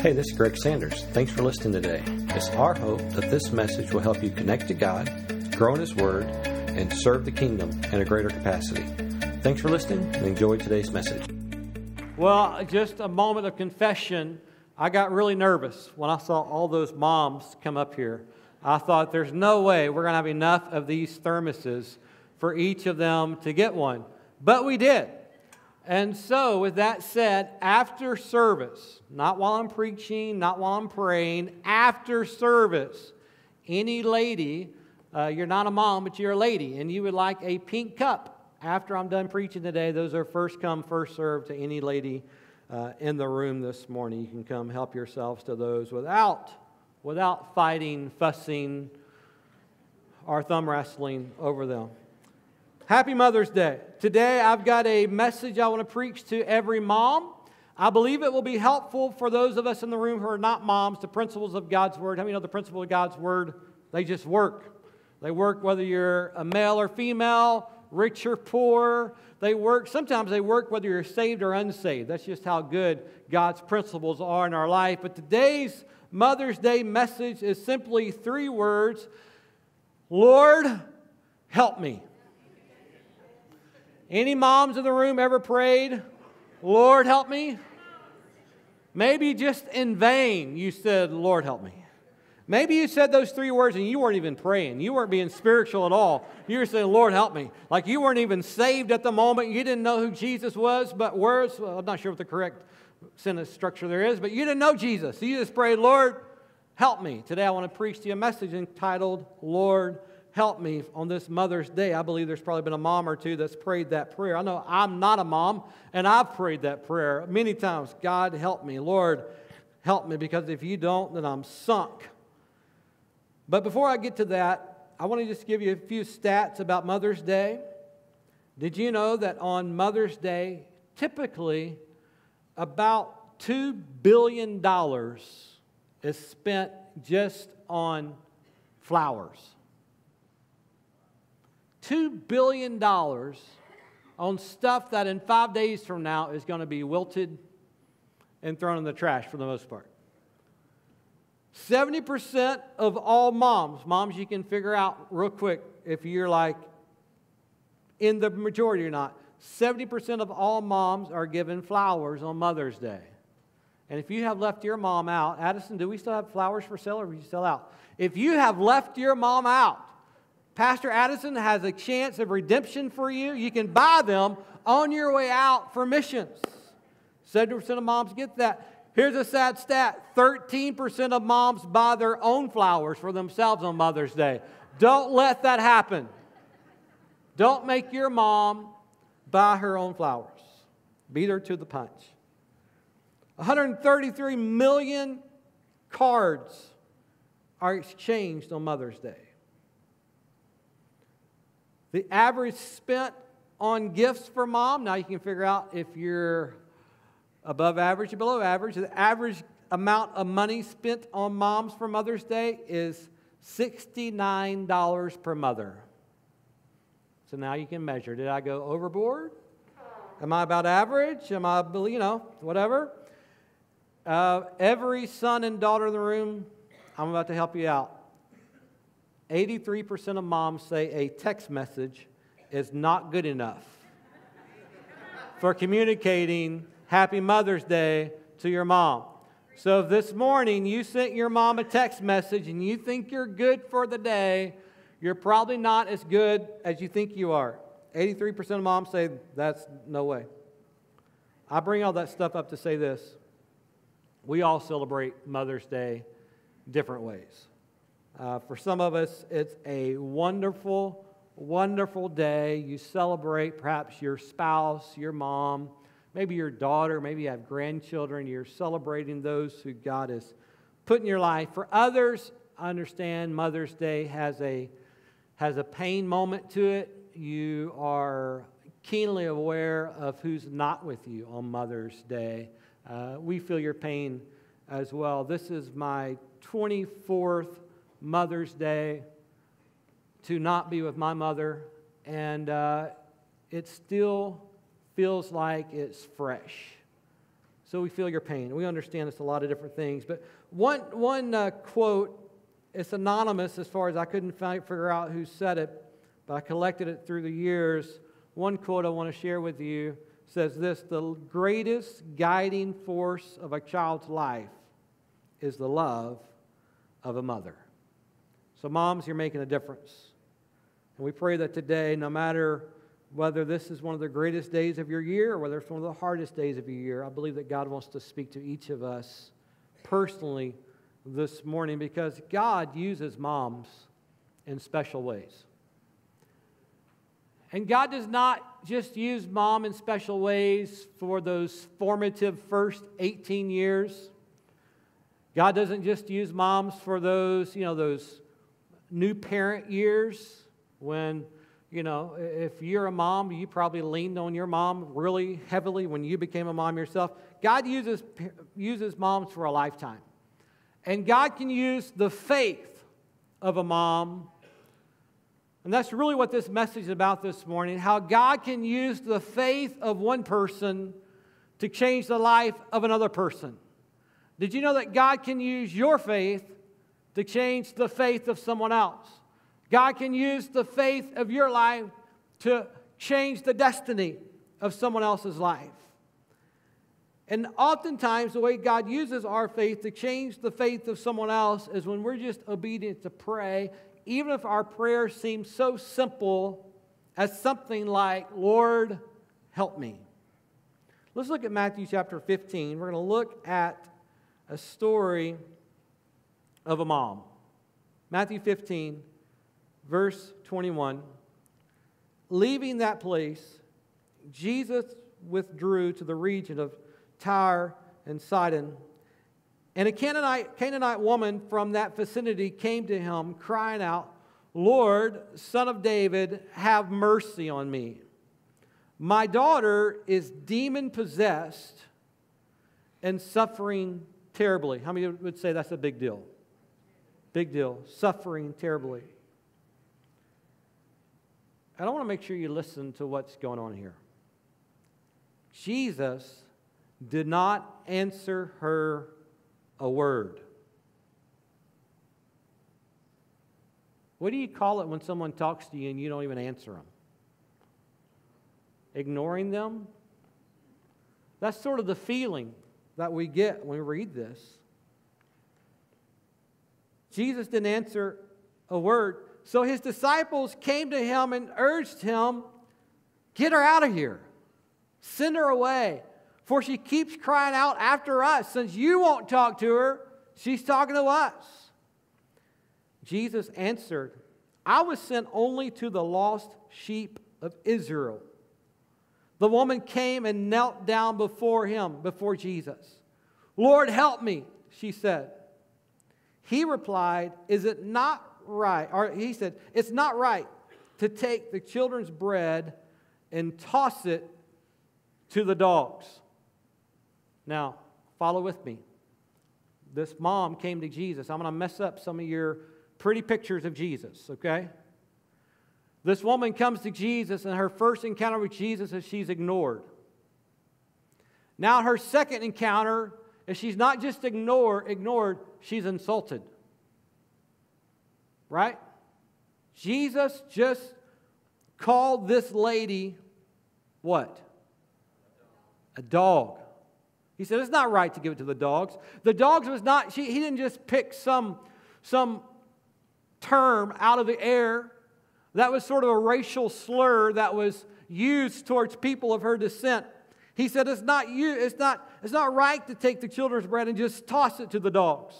Hey, this is Greg Sanders. Thanks for listening today. It's our hope that this message will help you connect to God, grow in His Word, and serve the kingdom in a greater capacity. Thanks for listening and enjoy today's message. Well, just a moment of confession. I got really nervous when I saw all those moms come up here. I thought there's no way we're going to have enough of these thermoses for each of them to get one. But we did. And so, with that said, after service, not while I'm preaching, not while I'm praying, after service, any lady, uh, you're not a mom, but you're a lady, and you would like a pink cup after I'm done preaching today, those are first come, first served to any lady uh, in the room this morning. You can come help yourselves to those without, without fighting, fussing, or thumb wrestling over them. Happy Mother's Day. Today I've got a message I want to preach to every mom. I believe it will be helpful for those of us in the room who are not moms, the principles of God's Word. How many know the principle of God's Word? They just work. They work whether you're a male or female, rich or poor. They work, sometimes they work whether you're saved or unsaved. That's just how good God's principles are in our life. But today's Mother's Day message is simply three words Lord, help me. Any moms in the room ever prayed, Lord, help me? Maybe just in vain you said, Lord, help me. Maybe you said those three words and you weren't even praying. You weren't being spiritual at all. You were saying, Lord, help me. Like you weren't even saved at the moment. You didn't know who Jesus was, but words, well, I'm not sure what the correct sentence structure there is, but you didn't know Jesus. So you just prayed, Lord, help me. Today I want to preach to you a message entitled, Lord, help me on this Mother's Day. I believe there's probably been a mom or two that's prayed that prayer. I know I'm not a mom, and I've prayed that prayer many times. God, help me. Lord, help me, because if you don't, then I'm sunk. But before I get to that, I want to just give you a few stats about Mother's Day. Did you know that on Mother's Day, typically about $2 billion is spent just on flowers? $2 billion on stuff that in five days from now is going to be wilted and thrown in the trash for the most part. 70% of all moms, moms you can figure out real quick if you're like in the majority or not, 70% of all moms are given flowers on Mother's Day. And if you have left your mom out, Addison, do we still have flowers for sale or are we still out? If you have left your mom out, Pastor Addison has a chance of redemption for you. You can buy them on your way out for missions. 70% of moms get that. Here's a sad stat 13% of moms buy their own flowers for themselves on Mother's Day. Don't let that happen. Don't make your mom buy her own flowers. Beat her to the punch. 133 million cards are exchanged on Mother's Day. The average spent on gifts for mom, now you can figure out if you're above average or below average. The average amount of money spent on moms for Mother's Day is $69 per mother. So now you can measure. Did I go overboard? Am I about average? Am I, you know, whatever? Uh, every son and daughter in the room, I'm about to help you out. 83% of moms say a text message is not good enough for communicating Happy Mother's Day to your mom. So if this morning you sent your mom a text message and you think you're good for the day, you're probably not as good as you think you are. 83% of moms say that's no way. I bring all that stuff up to say this. We all celebrate Mother's Day different ways. Uh, for some of us, it's a wonderful, wonderful day. You celebrate perhaps your spouse, your mom, maybe your daughter, maybe you have grandchildren. You're celebrating those who God has put in your life. For others, I understand Mother's Day has a, has a pain moment to it. You are keenly aware of who's not with you on Mother's Day. Uh, we feel your pain as well. This is my 24th Mother's Day to not be with my mother, and uh, it still feels like it's fresh. So we feel your pain. We understand it's a lot of different things. But one, one uh, quote, it's anonymous as far as I couldn't find, figure out who said it, but I collected it through the years. One quote I want to share with you says this The greatest guiding force of a child's life is the love of a mother. So, moms, you're making a difference. And we pray that today, no matter whether this is one of the greatest days of your year or whether it's one of the hardest days of your year, I believe that God wants to speak to each of us personally this morning because God uses moms in special ways. And God does not just use mom in special ways for those formative first 18 years. God doesn't just use moms for those, you know, those new parent years when you know, if you're a mom, you probably leaned on your mom really heavily when you became a mom yourself. God uses, uses moms for a lifetime. And God can use the faith of a mom. And that's really what this message is about this morning how God can use the faith of one person to change the life of another person. Did you know that God can use your faith to change the faith of someone else? God can use the faith of your life to change the destiny of someone else's life. And oftentimes, the way God uses our faith to change the faith of someone else is when we're just obedient to pray, even if our prayer seems so simple as something like, Lord, help me. Let's look at Matthew chapter 15. We're going to look at a story of a mom. Matthew 15, verse 21 Leaving that place, Jesus withdrew to the region of Tyre and Sidon. And a Canaanite, Canaanite woman from that vicinity came to him, crying out, Lord, son of David, have mercy on me. My daughter is demon possessed and suffering terribly. How many would say that's a big deal? Big deal. Suffering terribly. And I want to make sure you listen to what's going on here. Jesus did not answer her a word. What do you call it when someone talks to you and you don't even answer them? Ignoring them? That's sort of the feeling that we get when we read this. Jesus didn't answer a word. So his disciples came to him and urged him, Get her out of here, send her away, for she keeps crying out after us. Since you won't talk to her, she's talking to us. Jesus answered, I was sent only to the lost sheep of Israel. The woman came and knelt down before him, before Jesus. Lord, help me, she said. He replied, Is it not right, or he said, it's not right to take the children's bread and toss it to the dogs. Now, follow with me. This mom came to Jesus. I'm going to mess up some of your pretty pictures of Jesus, okay? This woman comes to Jesus, and her first encounter with Jesus is she's ignored. Now, her second encounter is she's not just ignore, ignored, she's insulted right? Jesus just called this lady what? A dog. He said, It's not right to give it to the dogs. The dogs was not, she, he didn't just pick some, some term out of the air. That was sort of a racial slur that was used towards people of her descent. He said, It's not you, it's not, it's not right to take the children's bread and just toss it to the dogs.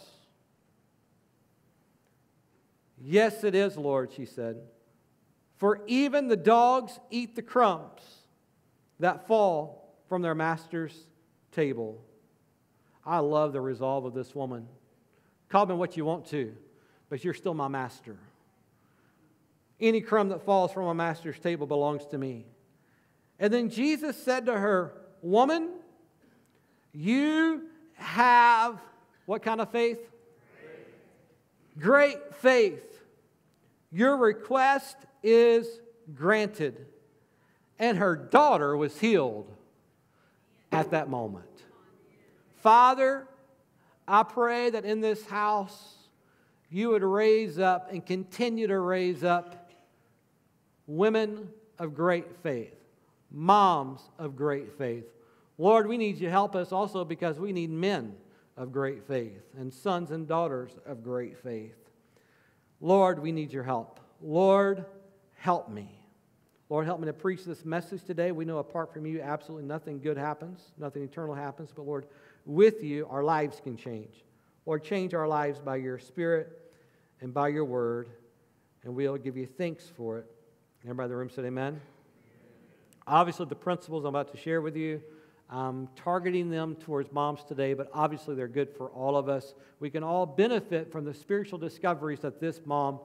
Yes, it is, Lord, she said. For even the dogs eat the crumbs that fall from their master's table. I love the resolve of this woman. Call me what you want to, but you're still my master. Any crumb that falls from my master's table belongs to me. And then Jesus said to her, Woman, you have what kind of faith? Great faith. Your request is granted. And her daughter was healed at that moment. Father, I pray that in this house you would raise up and continue to raise up women of great faith, moms of great faith. Lord, we need you to help us also because we need men of great faith and sons and daughters of great faith. Lord, we need your help. Lord, help me. Lord, help me to preach this message today. We know apart from you, absolutely nothing good happens, nothing eternal happens. But Lord, with you, our lives can change. Lord, change our lives by your Spirit and by your word, and we'll give you thanks for it. Everybody in the room said amen. Obviously, the principles I'm about to share with you, I'm targeting them towards moms today, but obviously they're good for all of us. We can all benefit from the spiritual discoveries that this mom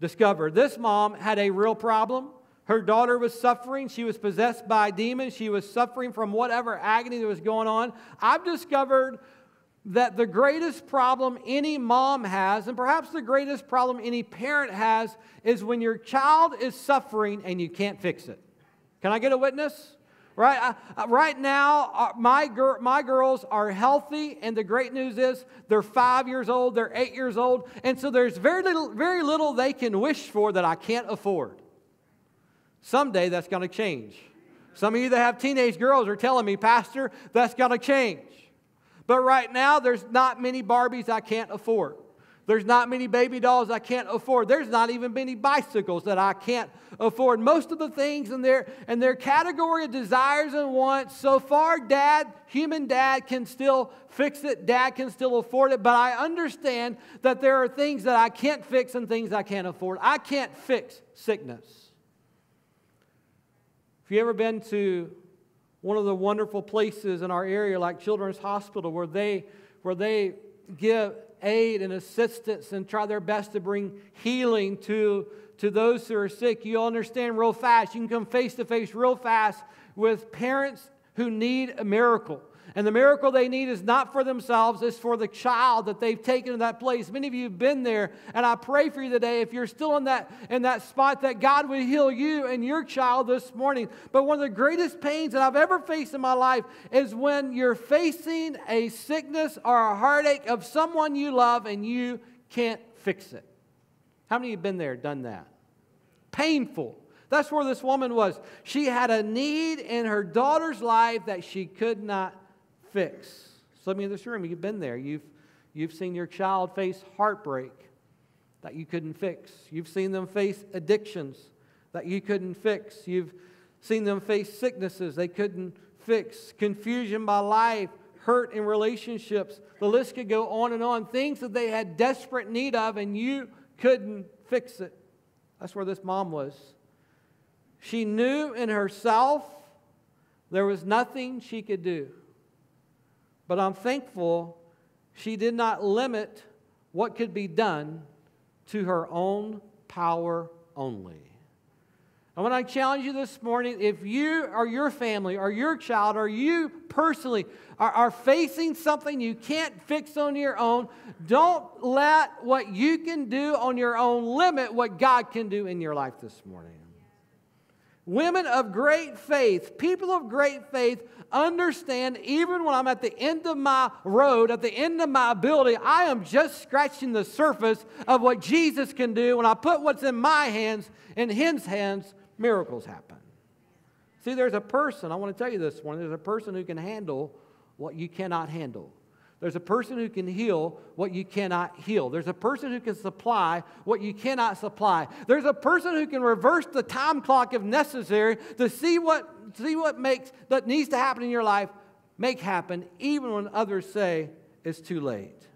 discovered. This mom had a real problem. Her daughter was suffering. She was possessed by demons. She was suffering from whatever agony that was going on. I've discovered that the greatest problem any mom has, and perhaps the greatest problem any parent has, is when your child is suffering and you can't fix it. Can I get a witness? Right, uh, right now, uh, my, gir- my girls are healthy, and the great news is they're five years old, they're eight years old, and so there's very little, very little they can wish for that I can't afford. Someday that's going to change. Some of you that have teenage girls are telling me, Pastor, that's going to change. But right now, there's not many Barbies I can't afford. There's not many baby dolls I can't afford. There's not even many bicycles that I can't afford. Most of the things in their, in their category of desires and wants, so far, dad, human dad, can still fix it. Dad can still afford it. But I understand that there are things that I can't fix and things I can't afford. I can't fix sickness. Have you ever been to one of the wonderful places in our area like Children's Hospital where they, where they give aid and assistance and try their best to bring healing to, to those who are sick. You'll understand real fast. You can come face to face real fast with parents who need a miracle. And the miracle they need is not for themselves, it's for the child that they've taken to that place. Many of you have been there, and I pray for you today, if you're still in that, in that spot, that God would heal you and your child this morning. But one of the greatest pains that I've ever faced in my life is when you're facing a sickness or a heartache of someone you love and you can't fix it. How many of you have been there, done that? Painful. That's where this woman was. She had a need in her daughter's life that she could not fix. Some of you in this room, you've been there. You've, you've seen your child face heartbreak that you couldn't fix. You've seen them face addictions that you couldn't fix. You've seen them face sicknesses they couldn't fix, confusion by life, hurt in relationships. The list could go on and on. Things that they had desperate need of, and you couldn't fix it. That's where this mom was. She knew in herself there was nothing she could do. But I'm thankful she did not limit what could be done to her own power only. And when I challenge you this morning, if you or your family or your child or you personally are, are, facing something you can't fix on your own, don't let what you can do on your own limit what God can do in your life this morning. Women of great faith, people of great faith, understand even when I'm at the end of my road, at the end of my ability, I am just scratching the surface of what Jesus can do. When I put what's in my hands in His hands, miracles happen. See, there's a person, I want to tell you this one, there's a person who can handle what you cannot handle. There's a person who can heal what you cannot heal. There's a person who can supply what you cannot supply. There's a person who can reverse the time clock if necessary to see what, see what makes that needs to happen in your life make happen even when others say it's too late.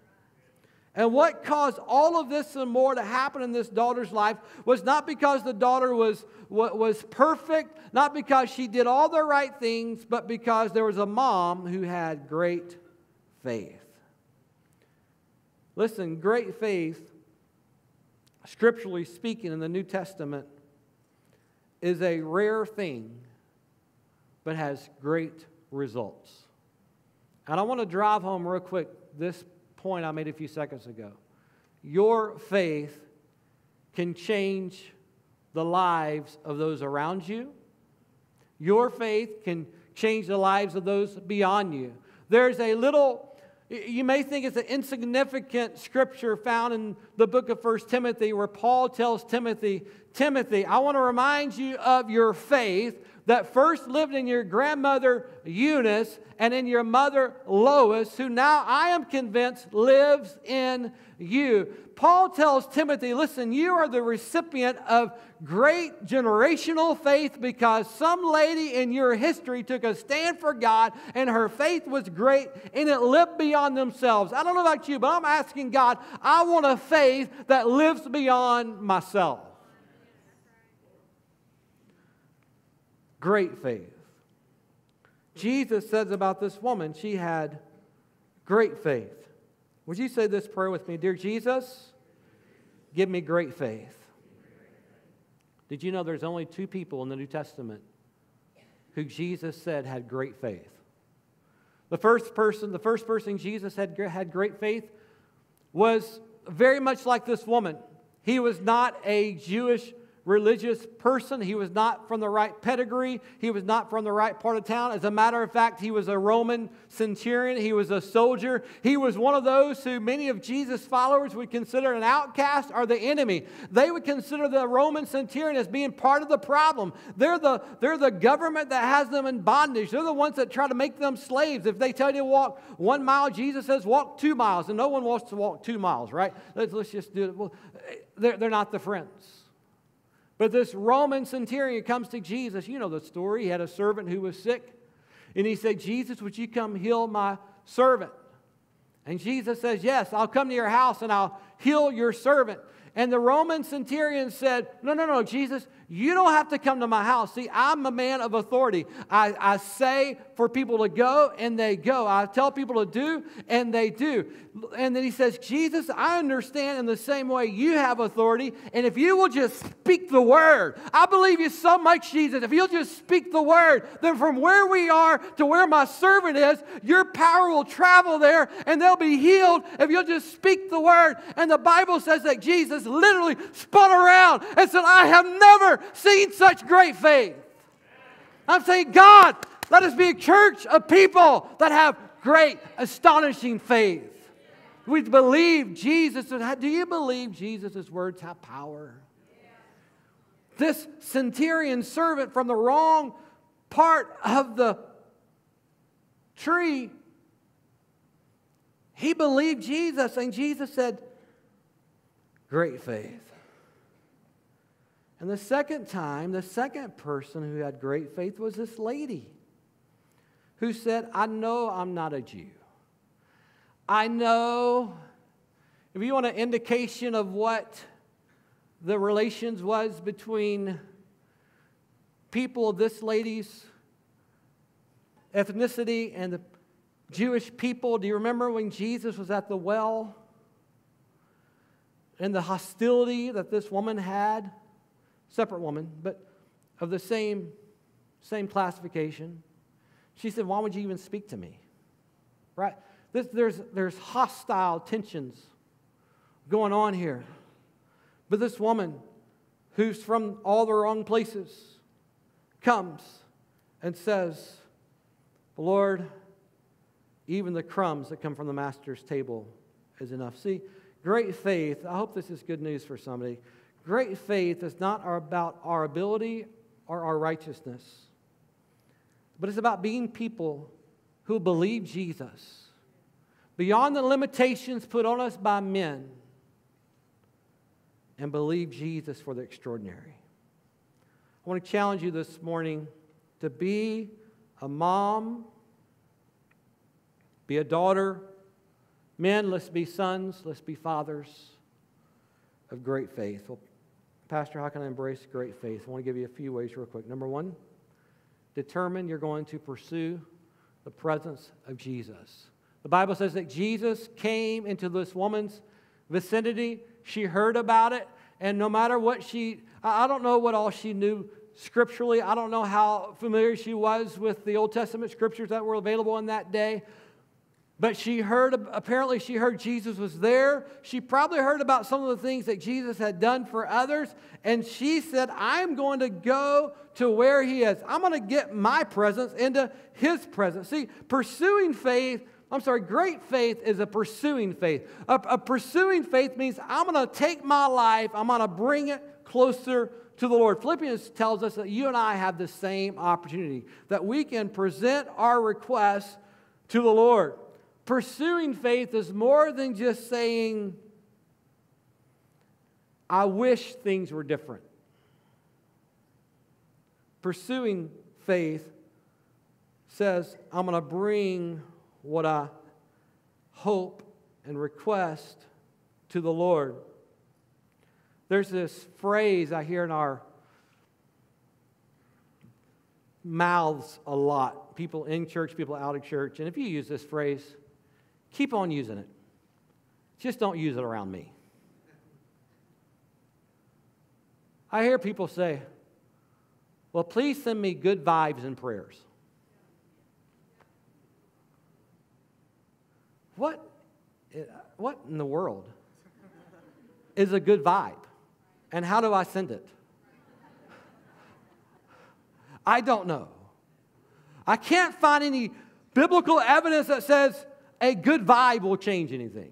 And what caused all of this and more to happen in this daughter's life was not because the daughter was, was perfect, not because she did all the right things, but because there was a mom who had great faith. Listen, great faith, scripturally speaking, in the New Testament, is a rare thing, but has great results. And I want to drive home real quick this point I made a few seconds ago. Your faith can change the lives of those around you. Your faith can change the lives of those beyond you. There's a little, you may think it's an insignificant scripture found in the book of First Timothy where Paul tells Timothy, Timothy, I want to remind you of your faith that first lived in your grandmother Eunice and in your mother Lois, who now I am convinced lives in you. Paul tells Timothy, listen, you are the recipient of great generational faith because some lady in your history took a stand for God and her faith was great and it lived beyond themselves. I don't know about you, but I'm asking God, I want a faith that lives beyond myself. Great faith. Jesus says about this woman, she had great faith. Would you say this prayer with me? Dear Jesus, give me great faith. Did you know there's only two people in the New Testament who Jesus said had great faith? The first person, the first person Jesus had, had great faith was very much like this woman. He was not a Jewish religious person. He was not from the right pedigree. He was not from the right part of town. As a matter of fact, he was a Roman centurion. He was a soldier. He was one of those who many of Jesus' followers would consider an outcast or the enemy. They would consider the Roman centurion as being part of the problem. They're the, they're the government that has them in bondage. They're the ones that try to make them slaves. If they tell you to walk one mile, Jesus says walk two miles. And no one wants to walk two miles, right? Let's, let's just do it. Well, they're, they're not the friends. But this Roman centurion comes to Jesus. You know the story. He had a servant who was sick. And he said, Jesus, would you come heal my servant? And Jesus says, Yes, I'll come to your house and I'll heal your servant. And the Roman centurion said, No, no, no, Jesus, you don't have to come to my house. See, I'm a man of authority. I, I say for people to go, and they go. I tell people to do, and they do. And then he says, Jesus, I understand in the same way you have authority. And if you will just speak the word, I believe you so much, Jesus. If you'll just speak the word, then from where we are to where my servant is, your power will travel there, and they'll be healed if you'll just speak the word. And the Bible says that Jesus literally spun around and said, I have seen such great faith. I'm saying, God, let us be a church of people that have great, astonishing faith. We believe Jesus. Do you believe Jesus' words have power? This centurion servant from the wrong part of the tree, he believed Jesus, and Jesus said, Great faith. And the second time, the second person who had great faith was this lady who said, I know I'm not a Jew. I know, if you want an indication of what the relations was between people of this lady's ethnicity and the Jewish people, do you remember when Jesus was at the well and the hostility that this woman had? Separate woman, but of the same, same classification. She said, Why would you even speak to me? Right? This, there's, there's hostile tensions going on here. But this woman, who's from all the wrong places, comes and says, Lord, even the crumbs that come from the master's table is enough. See, great faith, I hope this is good news for somebody. Great faith is not about our ability or our righteousness, but it's about being people who believe Jesus beyond the limitations put on us by men and believe Jesus for the extraordinary. I want to challenge you this morning to be a mom, be a daughter. Men, let's be sons, let's be fathers of great faith. Pastor, how can I embrace great faith? I want to give you a few ways, real quick. Number one, determine you're going to pursue the presence of Jesus. The Bible says that Jesus came into this woman's vicinity. She heard about it, and no matter what she, I don't know what all she knew scripturally. I don't know how familiar she was with the Old Testament scriptures that were available in that day. But she heard, apparently, she heard Jesus was there. She probably heard about some of the things that Jesus had done for others. And she said, I'm going to go to where he is. I'm going to get my presence into his presence. See, pursuing faith, I'm sorry, great faith is a pursuing faith. A, a pursuing faith means I'm going to take my life, I'm going to bring it closer to the Lord. Philippians tells us that you and I have the same opportunity, that we can present our requests to the Lord. Pursuing faith is more than just saying, I wish things were different. Pursuing faith says, I'm going to bring what I hope and request to the Lord. There's this phrase I hear in our mouths a lot people in church, people out of church. And if you use this phrase, Keep on using it. Just don't use it around me. I hear people say, Well, please send me good vibes and prayers. What, eh, what in the world is a good vibe? And how do I send it? I don't know. I can't find any biblical evidence that says a good vibe will change anything.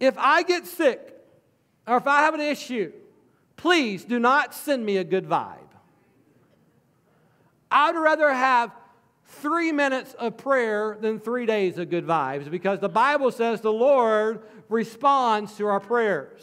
If I get sick or if I have an issue, please do not send me a good vibe. I'd rather have three minutes of prayer than three days of good vibes because the Bible says the Lord responds to our prayers.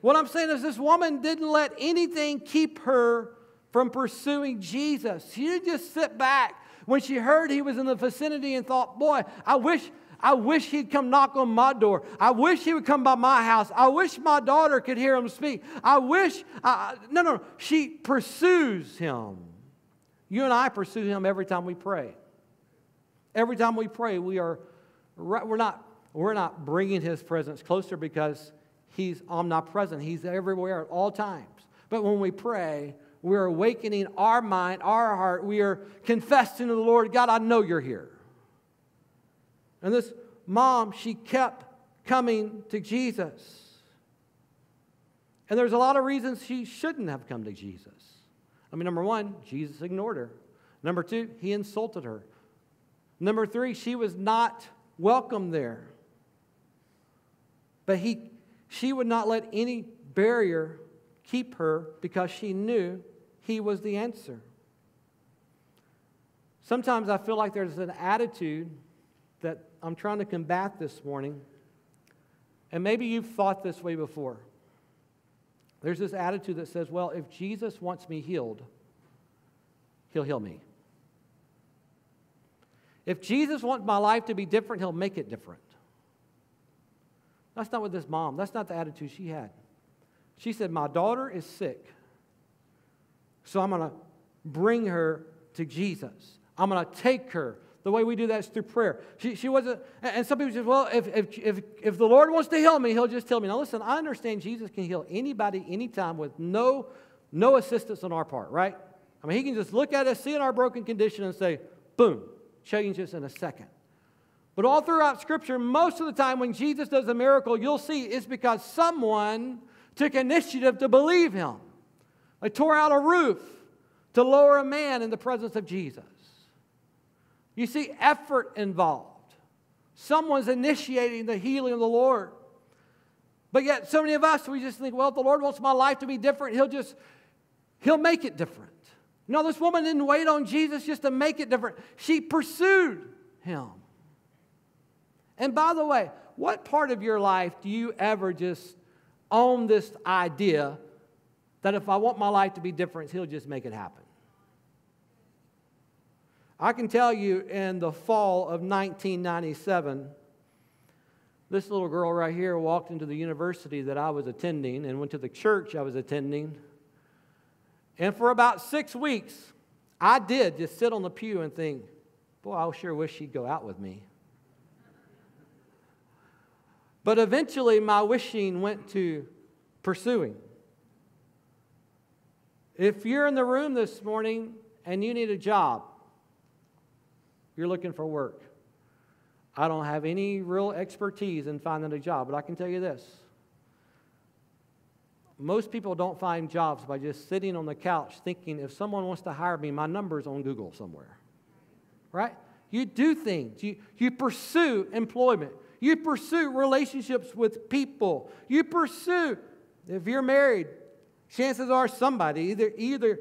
What I'm saying is, this woman didn't let anything keep her from pursuing Jesus. She didn't just sit back when she heard he was in the vicinity and thought, boy, I wish. I wish he'd come knock on my door. I wish he would come by my house. I wish my daughter could hear him speak. I wish, no, no, she pursues him. You and I pursue him every time we pray. Every time we pray, we are, we're not, we're not bringing his presence closer because he's omnipresent. He's everywhere at all times. But when we pray, we're awakening our mind, our heart. We are confessing to the Lord, God, I know you're here. And this mom, she kept coming to Jesus. And there's a lot of reasons she shouldn't have come to Jesus. I mean, number one, Jesus ignored her. Number two, he insulted her. Number three, she was not welcome there. But he, she would not let any barrier keep her because she knew he was the answer. Sometimes I feel like there's an attitude that I'm trying to combat this morning, and maybe you've thought this way before. There's this attitude that says, well, if Jesus wants me healed, he'll heal me. If Jesus wants my life to be different, he'll make it different. That's not what this mom, that's not the attitude she had. She said, My daughter is sick, so I'm going to bring her to Jesus. I'm going to take her. The way we do that is through prayer. She, she wasn't, and some people say, well, if, if, if, if the Lord wants to heal me, he'll just tell me. Now, listen, I understand Jesus can heal anybody, anytime with no, no assistance on our part, right? I mean, he can just look at us, see in our broken condition, and say, boom, change us in a second. But all throughout Scripture, most of the time when Jesus does a miracle, you'll see it's because someone took initiative to believe him. They tore out a roof to lower a man in the presence of Jesus. You see effort involved. Someone's initiating the healing of the Lord. But yet, so many of us, we just think, well, if the Lord wants my life to be different, He'll just, He'll make it different. No, this woman didn't wait on Jesus just to make it different. She pursued Him. And by the way, what part of your life do you ever just own this idea that if I want my life to be different, He'll just make it happen? I can tell you in the fall of 1997, this little girl right here walked into the university that I was attending and went to the church I was attending. And for about six weeks, I did just sit on the pew and think, boy, I sure wish she'd go out with me. But eventually, my wishing went to pursuing. If you're in the room this morning and you need a job, you're looking for work. I don't have any real expertise in finding a job, but I can tell you this. Most people don't find jobs by just sitting on the couch thinking if someone wants to hire me, my number's on Google somewhere. Right? You do things, you, you pursue employment, you pursue relationships with people, you pursue, if you're married, chances are somebody, either, either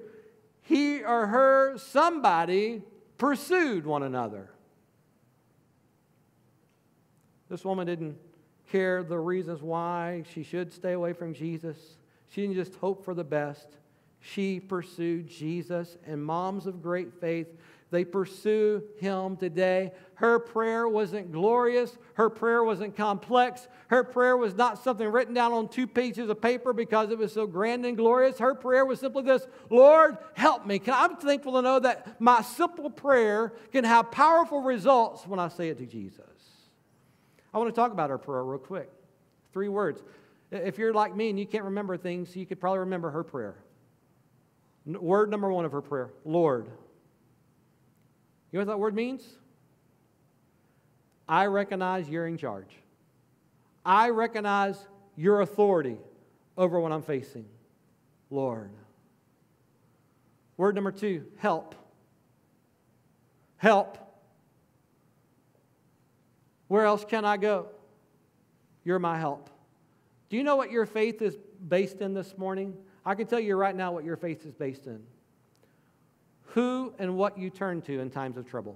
he or her, somebody pursued one another. This woman didn't care the reasons why she should stay away from Jesus. She didn't just hope for the best. She pursued Jesus, and moms of great faith they pursue him today. Her prayer wasn't glorious. Her prayer wasn't complex. Her prayer was not something written down on two pages of paper because it was so grand and glorious. Her prayer was simply this Lord, help me. I'm thankful to know that my simple prayer can have powerful results when I say it to Jesus. I want to talk about her prayer real quick. Three words. If you're like me and you can't remember things, you could probably remember her prayer. Word number one of her prayer Lord. You know what that word means? I recognize you're in charge. I recognize your authority over what I'm facing. Lord. Word number two help. Help. Where else can I go? You're my help. Do you know what your faith is based in this morning? I can tell you right now what your faith is based in who and what you turn to in times of trouble.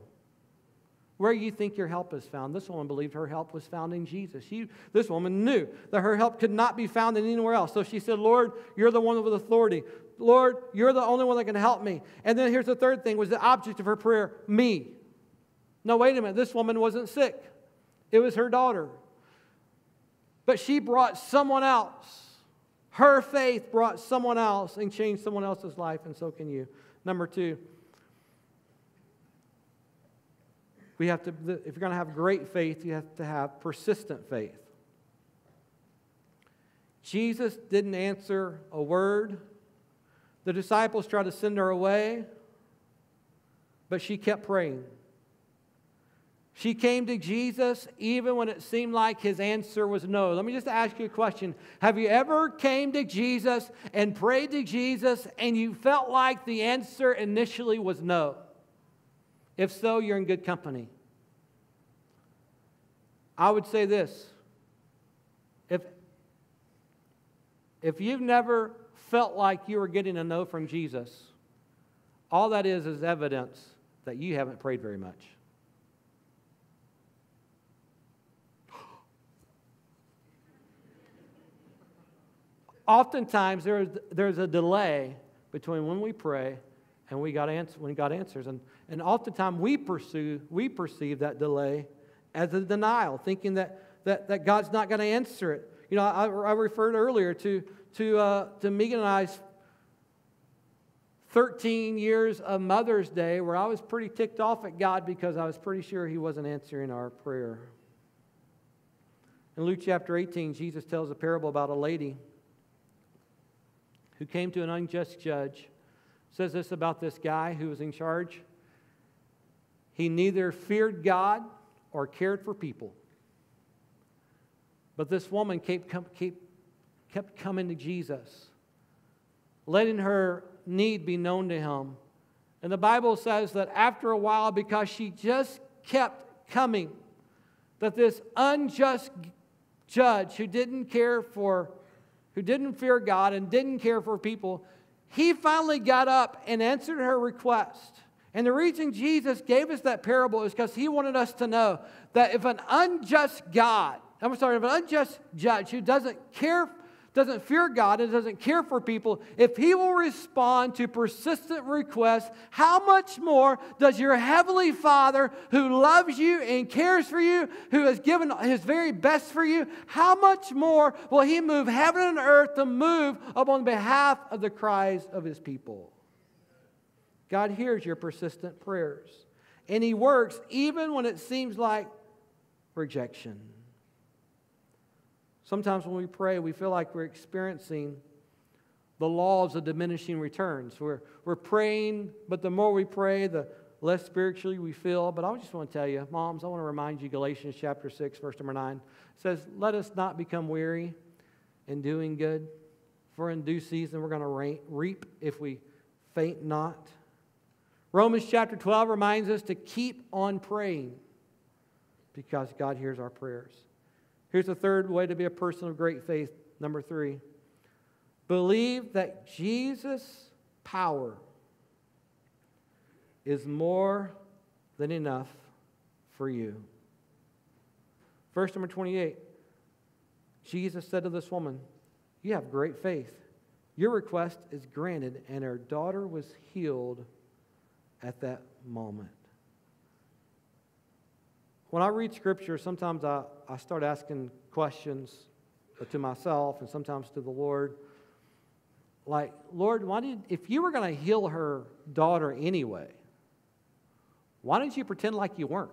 Where you think your help is found. This woman believed her help was found in Jesus. She, this woman knew that her help could not be found in anywhere else. So she said, Lord, you're the one with authority. Lord, you're the only one that can help me. And then here's the third thing was the object of her prayer, me. No, wait a minute. This woman wasn't sick. It was her daughter. But she brought someone else. Her faith brought someone else and changed someone else's life, and so can you. Number two, we have to, if you're going to have great faith, you have to have persistent faith. Jesus didn't answer a word. The disciples tried to send her away, but she kept praying. She came to Jesus even when it seemed like his answer was no. Let me just ask you a question. Have you ever came to Jesus and prayed to Jesus and you felt like the answer initially was no? If so, you're in good company. I would say this. If if you've never felt like you were getting a no from Jesus, all that is is evidence that you haven't prayed very much. oftentimes there's, there's a delay between when we pray and we got answer, when God answers. And, and oftentimes we pursue, we perceive that delay as a denial, thinking that, that, that God's not going to answer it. You know, I, I referred earlier to, to, uh, to Megan and I's 13 years of Mother's Day where I was pretty ticked off at God because I was pretty sure He wasn't answering our prayer. In Luke chapter 18, Jesus tells a parable about a lady who came to an unjust judge, says this about this guy who was in charge. He neither feared God or cared for people. But this woman kept, kept, coming to Jesus, letting her need be known to him. And the Bible says that after a while, because she just kept coming, that this unjust judge who didn't care for who didn't fear God and didn't care for people, he finally got up and answered her request. And the reason Jesus gave us that parable is because he wanted us to know that if an unjust God, I'm sorry, if an unjust judge who doesn't care doesn't fear God and doesn't care for people, if he will respond to persistent requests, how much more does your heavenly Father who loves you and cares for you, who has given his very best for you, how much more will he move heaven and earth to move upon behalf of the cries of his people? God hears your persistent prayers, and he works even when it seems like rejection. Sometimes when we pray, we feel like we're experiencing the laws of diminishing returns. We're, we're praying, but the more we pray, the, less spiritually we feel. But I just want to tell you, moms, I want to remind you Galatians chapter 6, verse number 9 says, Let us not become weary in doing good, for in due season we're going to reap if we faint not. Romans chapter 12 reminds us to keep on praying because God hears our prayers. Here's the third way to be a person of great faith. Number three, believe that Jesus' power is more than enough for you. Verse number 28 Jesus said to this woman, You have great faith. Your request is granted, and her daughter was healed at that moment. When I read scripture, sometimes I, I start asking questions to myself and sometimes to the Lord. Like, Lord, why did, if you were going to heal her daughter anyway, why didn't you pretend like you weren't?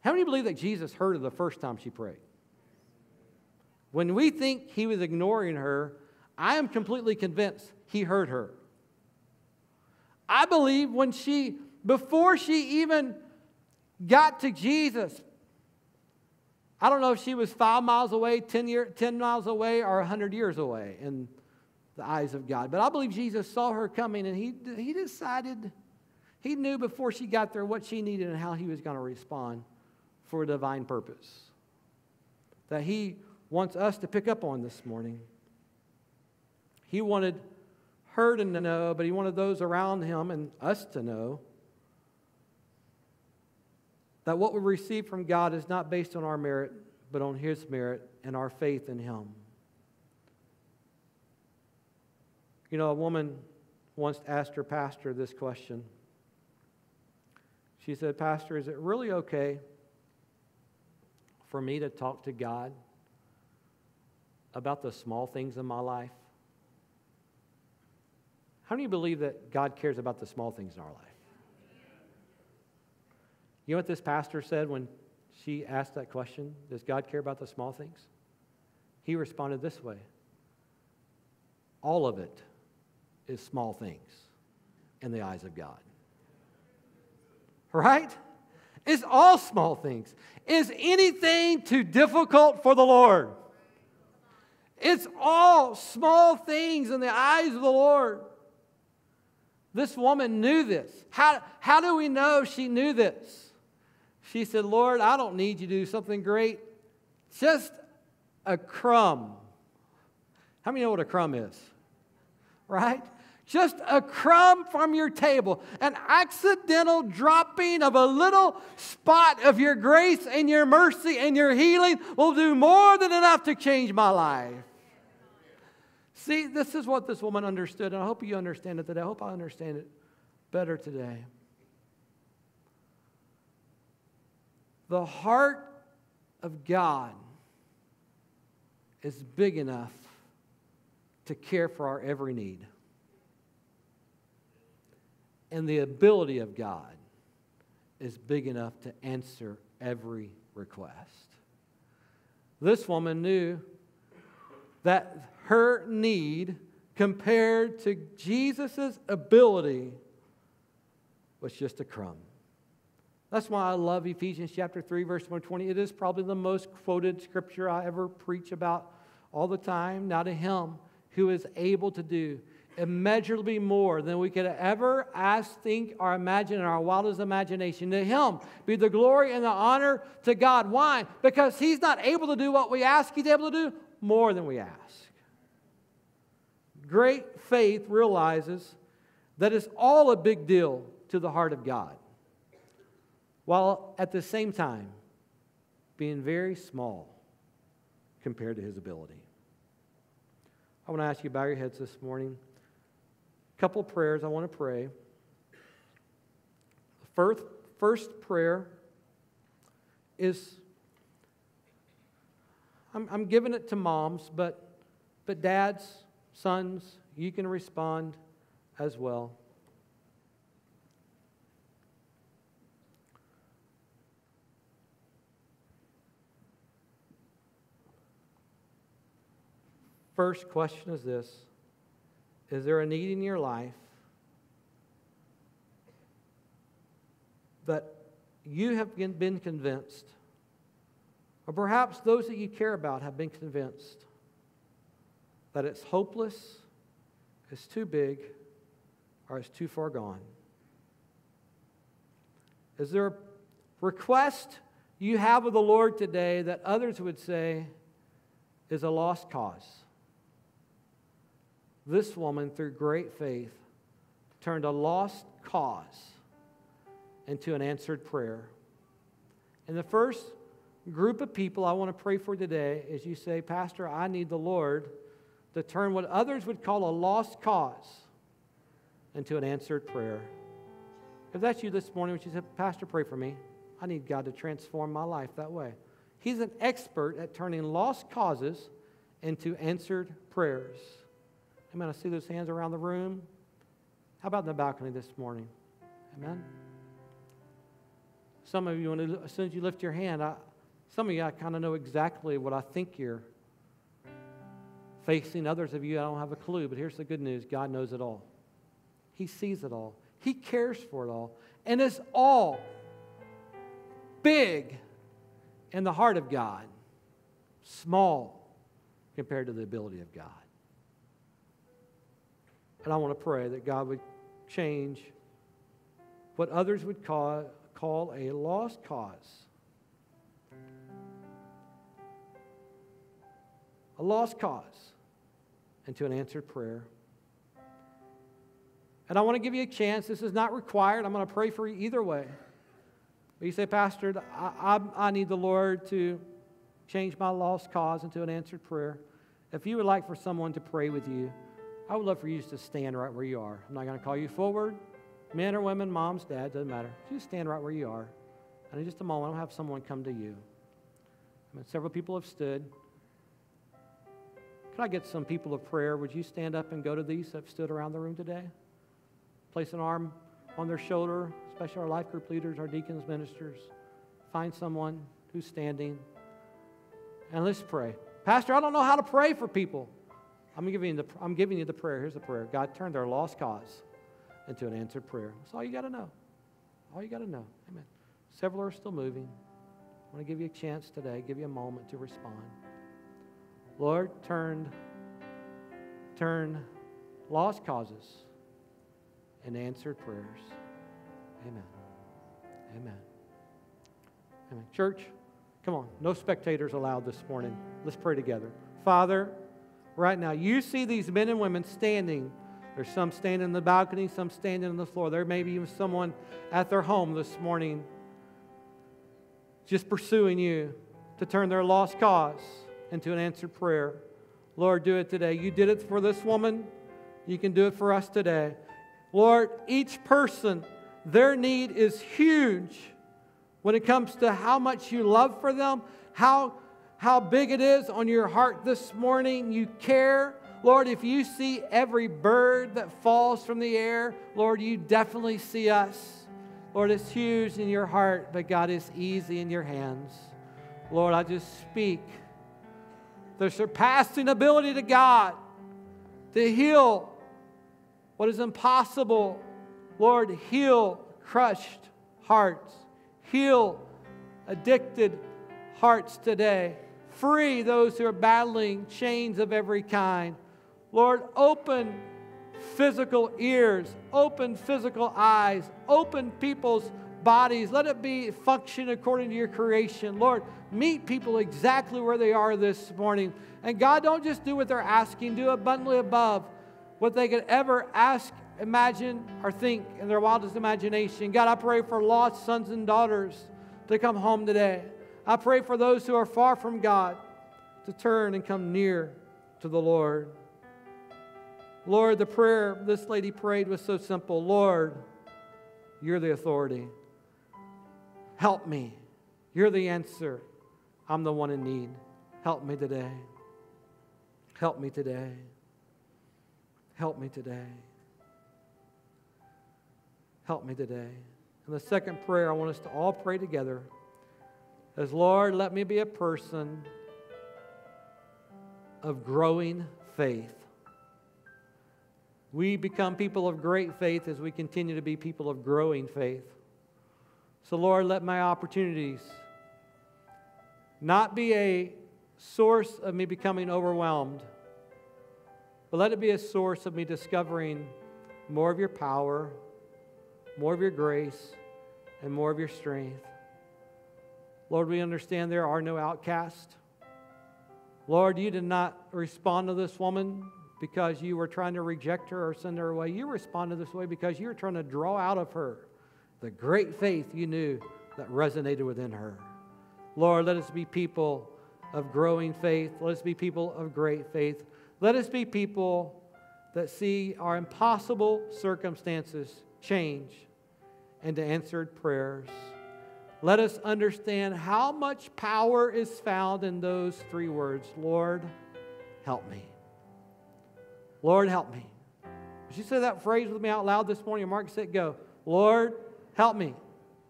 How many believe that Jesus heard her the first time she prayed? When we think he was ignoring her, I am completely convinced he heard her. I believe when she, before she even got to Jesus, I don't know if she was five miles away, 10, year, 10 miles away, or 100 years away in the eyes of God. But I believe Jesus saw her coming and he, he decided, he knew before she got there what she needed and how he was going to respond for a divine purpose. That he wants us to pick up on this morning. He wanted her to know, but he wanted those around him and us to know that what we receive from God is not based on our merit, but on his merit and our faith in him. You know, a woman once asked her pastor this question. She said, Pastor, is it really okay for me to talk to God about the small things in my life? How you believe that God cares about the small things in our life? You know what this pastor said when she asked that question? Does God care about the small things? He responded this way All of it is small things in the eyes of God. Right? It's all small things. Is anything too difficult for the Lord? It's all small things in the eyes of the Lord. This woman knew this. How, how do we know she knew this? She said, Lord, I don't need you to do something great. Just a crumb. How many know what a crumb is? Right? just a crumb from your table, an accidental dropping of a little spot of your grace and your mercy and your healing will do more than enough to change my life. See, this is what this woman understood, and I hope you understand it today. I hope I understand it better today. The heart of God is big enough to care for our every need and the ability of God is big enough to answer every request. This woman knew that her need compared to Jesus' ability was just a crumb. That's why I love Ephesians chapter 3, verse 120. It is probably the most quoted scripture I ever preach about all the time. Now to him who is able to do immeasurably more than we could ever ask, think, or imagine in our wildest imagination. To Him be the glory and the honor to God. Why? Because He's not able to do what we ask, He's able to do more than we ask. Great faith realizes that it's all a big deal to the heart of God, while at the same time being very small compared to His ability. I want to ask you to bow your heads this morning A couple of prayers I want to pray. First, first prayer is I'm, I'm giving it to moms, but, but dads, sons, you can respond as well. First question is this is there a need in your life that you have been convinced, or perhaps those that you care about have been convinced that it's hopeless, it's too big, or it's too far gone? Is there a request you have of the Lord today that others would say is a lost cause? This woman, through great faith, turned a lost cause into an answered prayer. And the first group of people I want to pray for today is you say, Pastor, I need the Lord to turn what others would call a lost cause into an answered prayer. If that's you this morning, you say, Pastor, pray for me? I need God to transform my life that way. He's an expert at turning lost causes into answered prayers. Amen. I see those hands around the room. How about in the balcony this morning? Amen. Some of you, as soon as you lift your hand, I, some of you, I kind of know exactly what I think you're facing. Others of you, I don't have a clue. But here's the good news God knows it all, He sees it all, He cares for it all. And it's all big in the heart of God, small compared to the ability of God. And I want to pray that God would change what others would call, call a lost cause. A lost cause into an answered prayer. And I want to give you a chance. This is not required. I'm going to pray for you either way. But you say, Pastor, I, I, I need the Lord to change my lost cause into an answered prayer. If you would like for someone to pray with you, I would love for you just to stand right where you are. I'm not going to call you forward. Men or women, moms, dads, doesn't matter. Just stand right where you are. And in just a moment, I'll have someone come to you. I mean, several people have stood. Could I get some people of prayer? Would you stand up and go to these that have stood around the room today? Place an arm on their shoulder, especially our life group leaders, our deacons, ministers. Find someone who's standing. And let's pray. Pastor, I don't know how to pray for people. I'm giving, you the, I'm giving you the prayer. Here's the prayer God turned their lost cause into an answered prayer. That's all you got to know. All you got to know. Amen. Several are still moving. I want to give you a chance today, give you a moment to respond. Lord, turn, turn lost causes and answered prayers. Amen. Amen. Amen. Church, come on. No spectators allowed this morning. Let's pray together. Father, right now. You see these men and women standing. There's some standing in the balcony, some standing on the floor. There may be even someone at their home this morning just pursuing you to turn their lost cause into an answered prayer. Lord, do it today. You did it for this woman. You can do it for us today. Lord, each person, their need is huge when it comes to how much you love for them, how how big it is on your heart this morning. You care. Lord, if you see every bird that falls from the air, Lord, you definitely see us. Lord, it's huge in your heart, but God is easy in your hands. Lord, I just speak the surpassing ability to God to heal what is impossible. Lord, heal crushed hearts, heal addicted hearts today. Free those who are battling chains of every kind. Lord, open physical ears, open physical eyes, open people's bodies. Let it be function according to your creation. Lord, meet people exactly where they are this morning. And God, don't just do what they're asking, do abundantly above what they could ever ask, imagine, or think in their wildest imagination. God, I pray for lost sons and daughters to come home today. I pray for those who are far from God to turn and come near to the Lord. Lord, the prayer this lady prayed was so simple Lord, you're the authority. Help me. You're the answer. I'm the one in need. Help me today. Help me today. Help me today. Help me today. And the second prayer, I want us to all pray together as Lord, let me be a person of growing faith. We become people of great faith as we continue to be people of growing faith. So, Lord, let my opportunities not be a source of me becoming overwhelmed, but let it be a source of me discovering more of your power, more of your grace, and more of your strength. Lord, we understand there are no outcasts. Lord, you did not respond to this woman because you were trying to reject her or send her away. You responded this way because you were trying to draw out of her the great faith you knew that resonated within her. Lord, let us be people of growing faith. Let us be people of great faith. Let us be people that see our impossible circumstances change into answered prayers. Let us understand how much power is found in those three words Lord, help me. Lord, help me. You say that phrase with me out loud this morning? Mark said, Go. Lord, help me.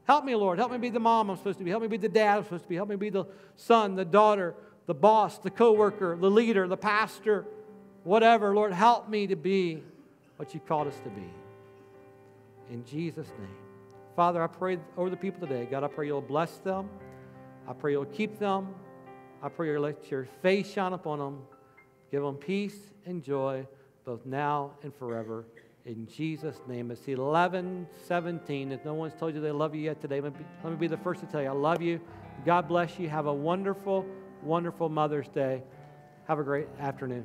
Help me, Lord. Help me be the mom I'm supposed to be. Help me be the dad I'm supposed to be. Help me be the son, the daughter, the boss, the coworker, the leader, the pastor, whatever. Lord, help me to be what you called us to be. In Jesus' name. Father, I pray over the people today. God, I pray you'll bless them. I pray you'll keep them. I pray you'll let your face shine upon them. Give them peace and joy, both now and forever. In Jesus' name. It's 11 17. If no one's told you they love you yet today, let me, let me be the first to tell you I love you. God bless you. Have a wonderful, wonderful Mother's Day. Have a great afternoon.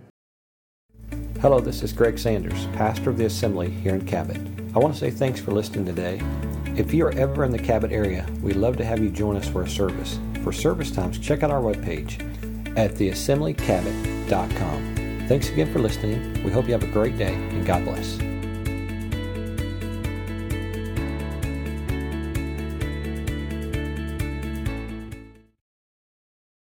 Hello, this is Greg Sanders, pastor of the Assembly here in Cabot. I want to say thanks for listening today. If you are ever in the Cabot area, we'd love to have you join us for a service. For service times, check out our webpage at theassemblycabot.com. Thanks again for listening. We hope you have a great day and God bless.